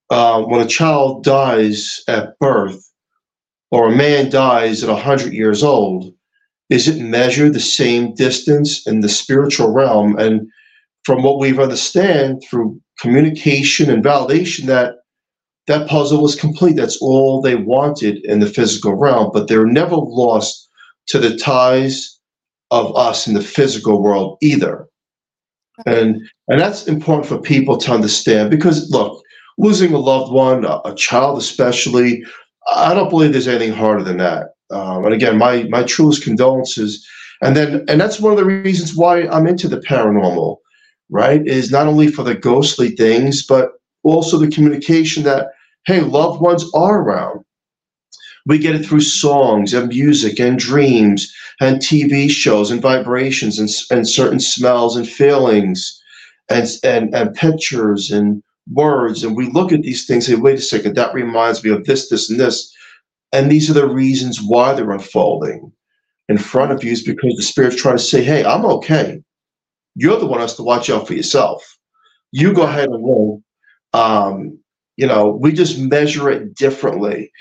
uh, when a child dies at birth, or a man dies at hundred years old, is it measure the same distance in the spiritual realm? And from what we've understand through communication and validation, that that puzzle was complete. That's all they wanted in the physical realm, but they're never lost to the ties of us in the physical world either. And and that's important for people to understand because look, losing a loved one, a, a child especially, I don't believe there's anything harder than that. Um, and again, my my truest condolences. And then and that's one of the reasons why I'm into the paranormal, right? Is not only for the ghostly things, but also the communication that hey, loved ones are around. We get it through songs and music and dreams and TV shows and vibrations and, and certain smells and feelings and, and, and pictures and words. And we look at these things, say, wait a second, that reminds me of this, this, and this. And these are the reasons why they're unfolding in front of you is because the spirit's trying to say, hey, I'm okay. You're the one who has to watch out for yourself. You go ahead and live. Um, you know, we just measure it differently.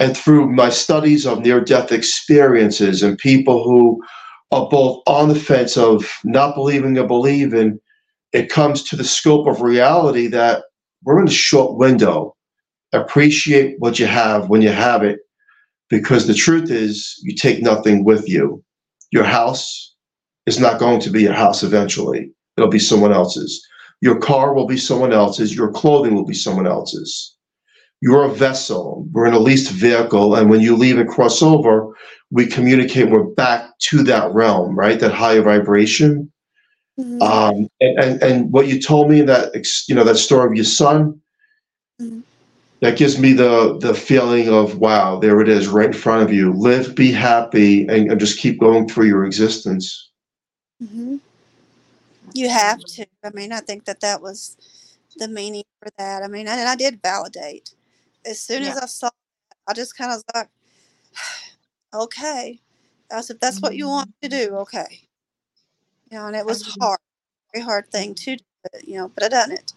And through my studies of near death experiences and people who are both on the fence of not believing or believing, it comes to the scope of reality that we're in a short window. Appreciate what you have when you have it, because the truth is, you take nothing with you. Your house is not going to be your house eventually, it'll be someone else's. Your car will be someone else's. Your clothing will be someone else's. You're a vessel. We're in a leased vehicle. And when you leave and cross over, we communicate. We're back to that realm, right? That higher vibration. Mhm. Um, and, and, and what you told me that, you know, that story of your son, Mhm. That gives me the, the feeling of, wow, there it is right in front of you. Live, be happy, and, and just keep going through your existence. hmm You have to. I mean, I think that that was the meaning for that. I mean, and I did validate. As soon as I saw, it, I just kind of like, okay. I said, that's what you want to do, okay. You know, and it was hard, very hard thing to do, but, you know, but I done it.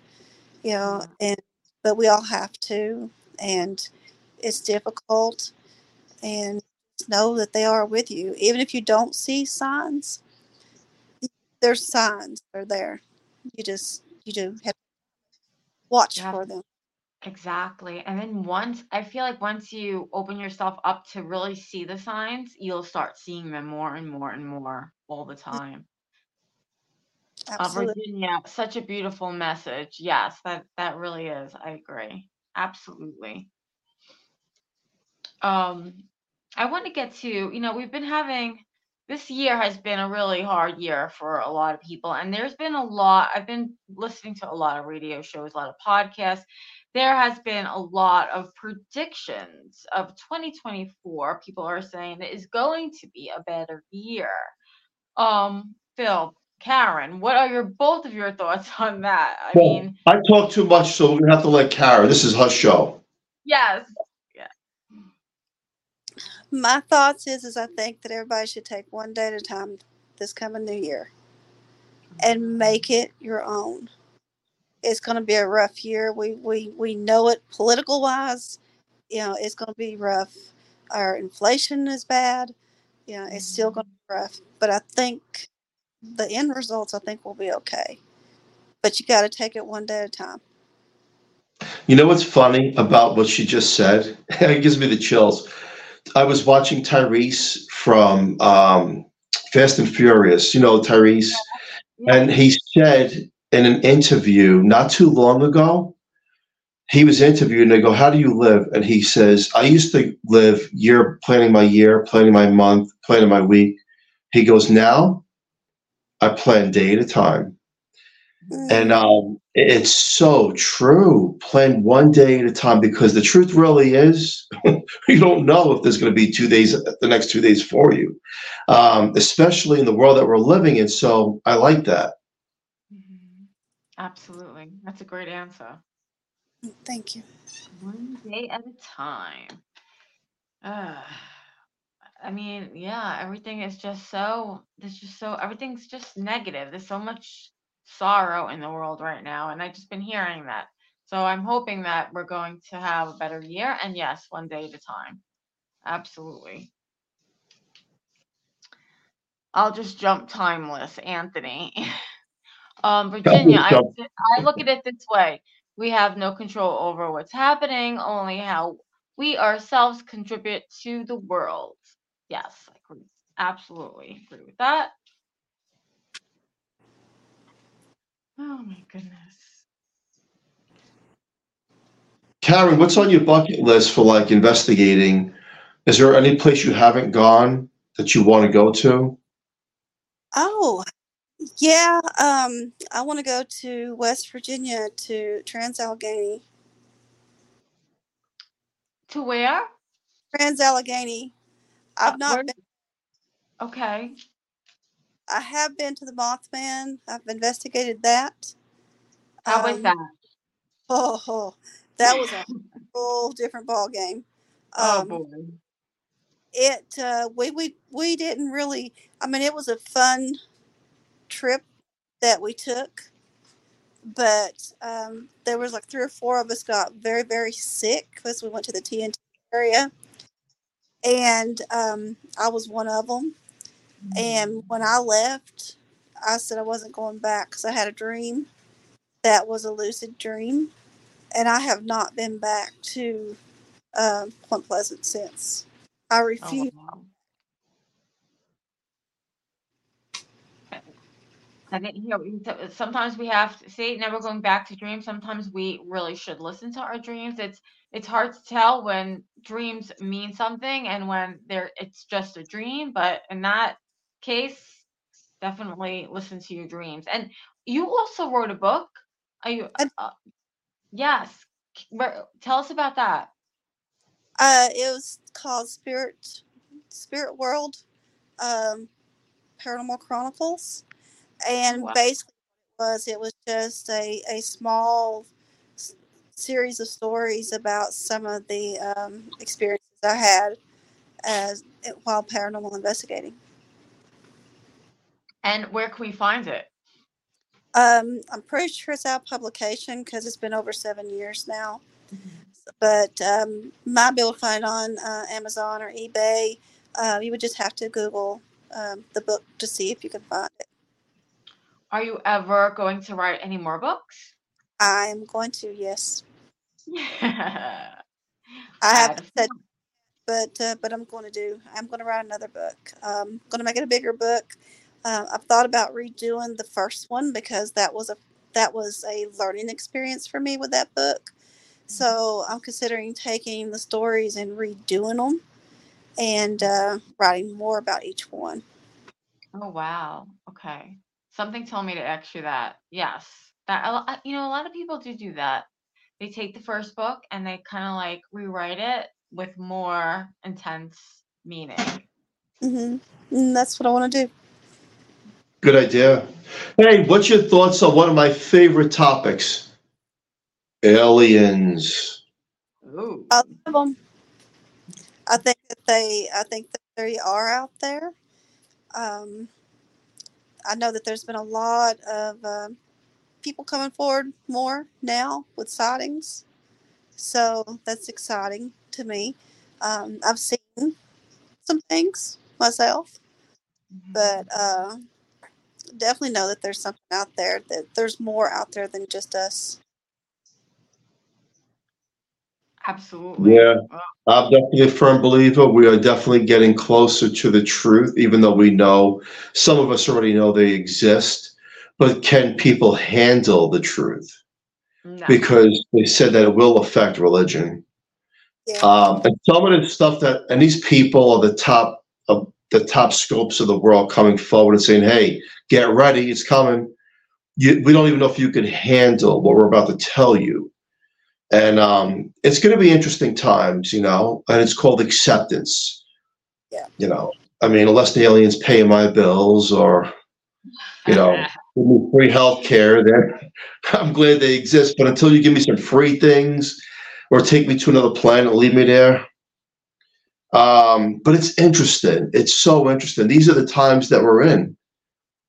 You know, and but we all have to, and it's difficult, and know that they are with you, even if you don't see signs. There's signs. They're there. You just you do have to watch have for them. Exactly. And then once, I feel like once you open yourself up to really see the signs, you'll start seeing them more and more and more all the mm. time. Uh, Absolutely. Virginia, such a beautiful message. Yes, that that really is. I agree. Absolutely. Um, I want to get to, you know, we've been having this year has been a really hard year for a lot of people, and there's been a lot. I've been listening to a lot of radio shows, a lot of podcasts. There has been a lot of predictions of 2024. People are saying it is going to be a better year. Um, Phil, Karen, what are your both of your thoughts on that? I Well, mean, I talk too much, so we're gonna have to let Kara. This is her show. yes, My thoughts is is I think that everybody should take one day at a time this coming new year and make it your own. It's going to be a rough year. We we we know it political wise. You know, it's going to be rough. Our inflation is bad. You know, it's still mm-hmm. going to be rough. But I think the end results I think will be okay. But you got to take it one day at a time. You know what's funny about what she just said? it gives me the chills. I was watching Tyrese from um, Fast and Furious. You know Tyrese, Yeah. and he said in an interview not too long ago, he was interviewed and they go, How do you live? And he says, I used to live year planning my year, planning my month, planning my week. He goes, Now I plan day at a time. Mm, And um, it's so true. Plan one day at a time because the truth really is you don't know if there's going to be two days, the next two days for you, um, especially in the world that we're living in. So I like that. Mhm. Absolutely. That's a great answer. Thank you. One day at a time. Uh, I mean, yeah, everything is just so, there's just so, everything's just negative. There's so much sorrow in the world right now. And I've just been hearing that. So I'm hoping that we're going to have a better year. And yes, one day at a time. Absolutely. I'll just jump timeless, Anthony. um, Virginia, I. I look at it this way. We have no control over what's happening, only how we ourselves contribute to the world. Yes, I agree. Absolutely agree with that. Oh my goodness. Karen, what's on your bucket list for like investigating? Is there any place you haven't gone that you want to go to? Oh, yeah. Um, I want to go to West Virginia to Trans Allegheny. To where? Trans Allegheny. I've Uh, not where- been. Okay. I have been to the Mothman. I've investigated that. How was Um, that? Oh, oh, that was a whole different ball game. oh Um, boy. it uh, we we we didn't really. I mean, it was a fun trip that we took, but um, there was like three or four of us got very very sick because we went to the TNT area, and um, I was one of them. And when I left, I said I wasn't going back because I had a dream that was a lucid dream, and I have not been back to uh, Point Pleasant since. I Oh, refuse. wow. I didn't hear what you said. Sometimes we have to see, never going back to dreams. Sometimes we really should listen to our dreams. It's it's hard to tell when dreams mean something and when they're it's just a dream. But in that case, definitely listen to your dreams. And you also wrote a book. Are you? Uh, yes. Tell us about that. Uh, it was called Spirit Spirit World um, Paranormal Chronicles, and Wow. basically it was it was just a a small series of stories about some of the um, experiences I had as while paranormal investigating. And where can we find it? Um, I'm pretty sure it's out of publication because it's been over seven years now. But um, might be able to find it on uh, Amazon or eBay. Uh, you would just have to Google um, the book to see if you can find it. Are you ever going to write any more books? I'm going to, yes. I I haven't said, but uh, but I'm going to do. I'm going to write another book. Um, going to make it a bigger book. Uh, I've thought about redoing the first one because that was a that was a learning experience for me with that book. So I'm considering taking the stories and redoing them, and uh, writing more about each one. Oh wow. Okay. Something told me to ask you that. Yes. That a lo- uh, you know a lot of people do do that. They take the first book and they kind of like rewrite it with more intense meaning. hmm And that's what I want to do. Good idea. Hey, what's your thoughts on one of my favorite topics? Aliens. Ooh. I love them. I think that they, I think that they are out there. Um, I know that there's been a lot of um people coming forward more now with sightings, so that's exciting to me. Um, I've seen some things myself, Mhm. but uh, definitely know that there's something out there. That there's more out there than just us. Absolutely. Yeah. I'm definitely a firm believer. We are definitely getting closer to the truth, even though we know some of us already know they exist. But can people handle the truth? no. Because they said that it will affect religion. Yeah. Um, and some of the stuff that, and these people are the top of the top scopes of the world coming forward and saying, "Hey, get ready, it's coming." You, we don't even know if you can handle what we're about to tell you, and um, it's going to be interesting times, you know. And it's called acceptance. Yeah. You know, I mean, unless the aliens pay my bills or, you know, give me free health care, then I'm glad they exist. But until you give me some free things or take me to another planet leave me there. Um, but it's interesting. It's so interesting. These are the times that we're in.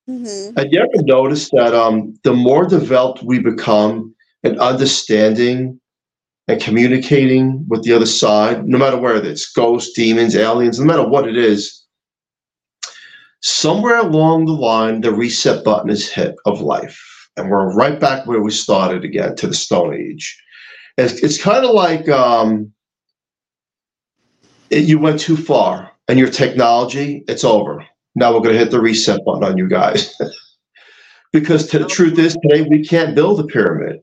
hmm And you ever notice that um, the more developed we become in understanding and communicating with the other side, no matter where it's ghosts, demons, aliens, no matter what it is, somewhere along the line, the reset button is hit of life. And we're right back where we started again to the Stone Age. It's, it's kind of like um, it, you went too far and your technology, it's over. Now we're going to hit the reset button on you guys. because the truth is, today we can't build a pyramid.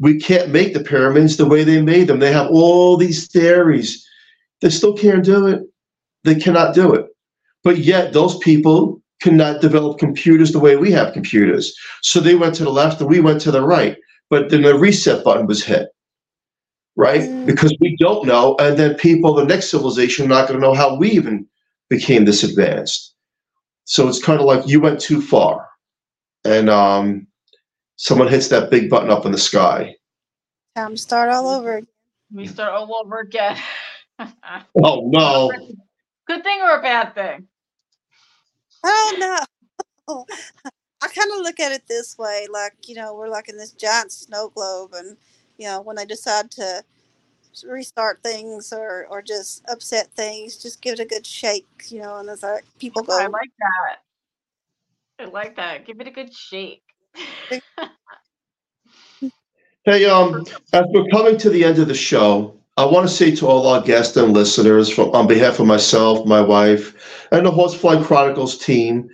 We can't make the pyramids the way they made them. They have all these theories. They still can't do it. They cannot do it. But yet, those people cannot develop computers the way we have computers. So they went to the left and we went to the right. But then the reset button was hit, right? Mm. Because we don't know. And then people, the next civilization, are not going to know how we even became this advanced. So it's kind of like you went too far. And um, someone hits that big button up in the sky. Time to start all over. again. we start all over again. Oh, no. Good thing or a bad thing? I don't. I kind of look at it this way, like you know, we're like in this giant snow globe, and you know, when they decide to restart things or or just upset things, just give it a good shake, you know, and it's like people go, I like that. I like that. Give it a good shake. Hey, um, as we're coming to the end of the show, I want to say to all our guests and listeners, from, on behalf of myself, my wife, and the Horsefly Chronicles team,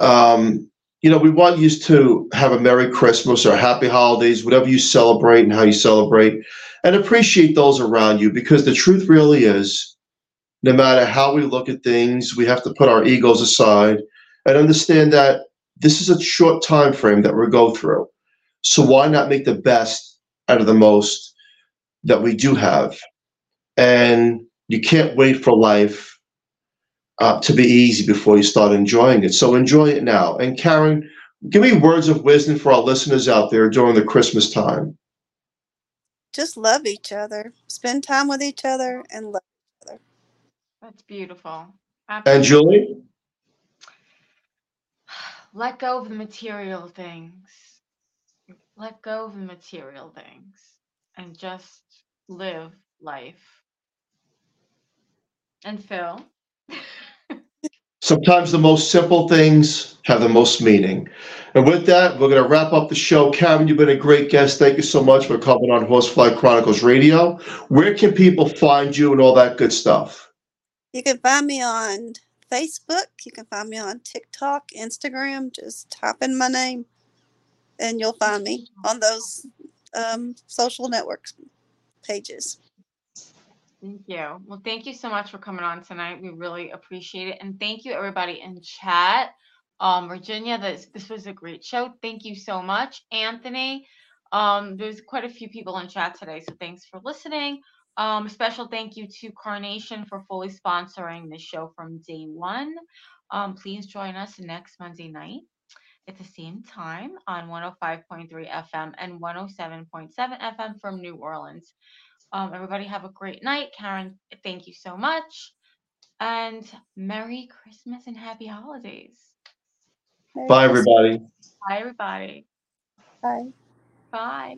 um, you know, we want you to have a Merry Christmas or Happy Holidays, whatever you celebrate and how you celebrate, and appreciate those around you because the truth really is, no matter how we look at things, we have to put our egos aside and understand that this is a short time frame that we go through. So why not make the best out of the most that we do have? And you can't wait for life uh, to be easy before you start enjoying it. So enjoy it now. And Karen, give me words of wisdom for our listeners out there during the Christmas time. just love each other, spend time with each other, and love. Each other. That's beautiful. And Julie, Let go of the material things. Let go of the material things and just live life. And Phil. sometimes the most simple things have the most meaning. And with that, we're going to wrap up the show. Karen, you've been a great guest. Thank you so much for coming on Horsefly Chronicles Radio. Where can people find you and all that good stuff? You can find me on Facebook. You can find me on TikTok, Instagram. Just type in my name, and you'll find me on those um, social networks pages. Thank you. Well, thank you so much for coming on tonight. We really appreciate it. And thank you everybody in chat. Um, Virginia, this this was a great show. Thank you so much. Anthony. Um, there's quite a few people in chat today, so thanks for listening. Um, special thank you to Carnation for fully sponsoring this show from day one. Um, please join us next Monday night at the same time on 105.3 FM and 107.7 FM from New Orleans. Um, everybody have a great night. Karen, thank you so much. And Merry Christmas and Happy Holidays. Merry Bye, Christmas. everybody. Bye, everybody. Bye. Bye.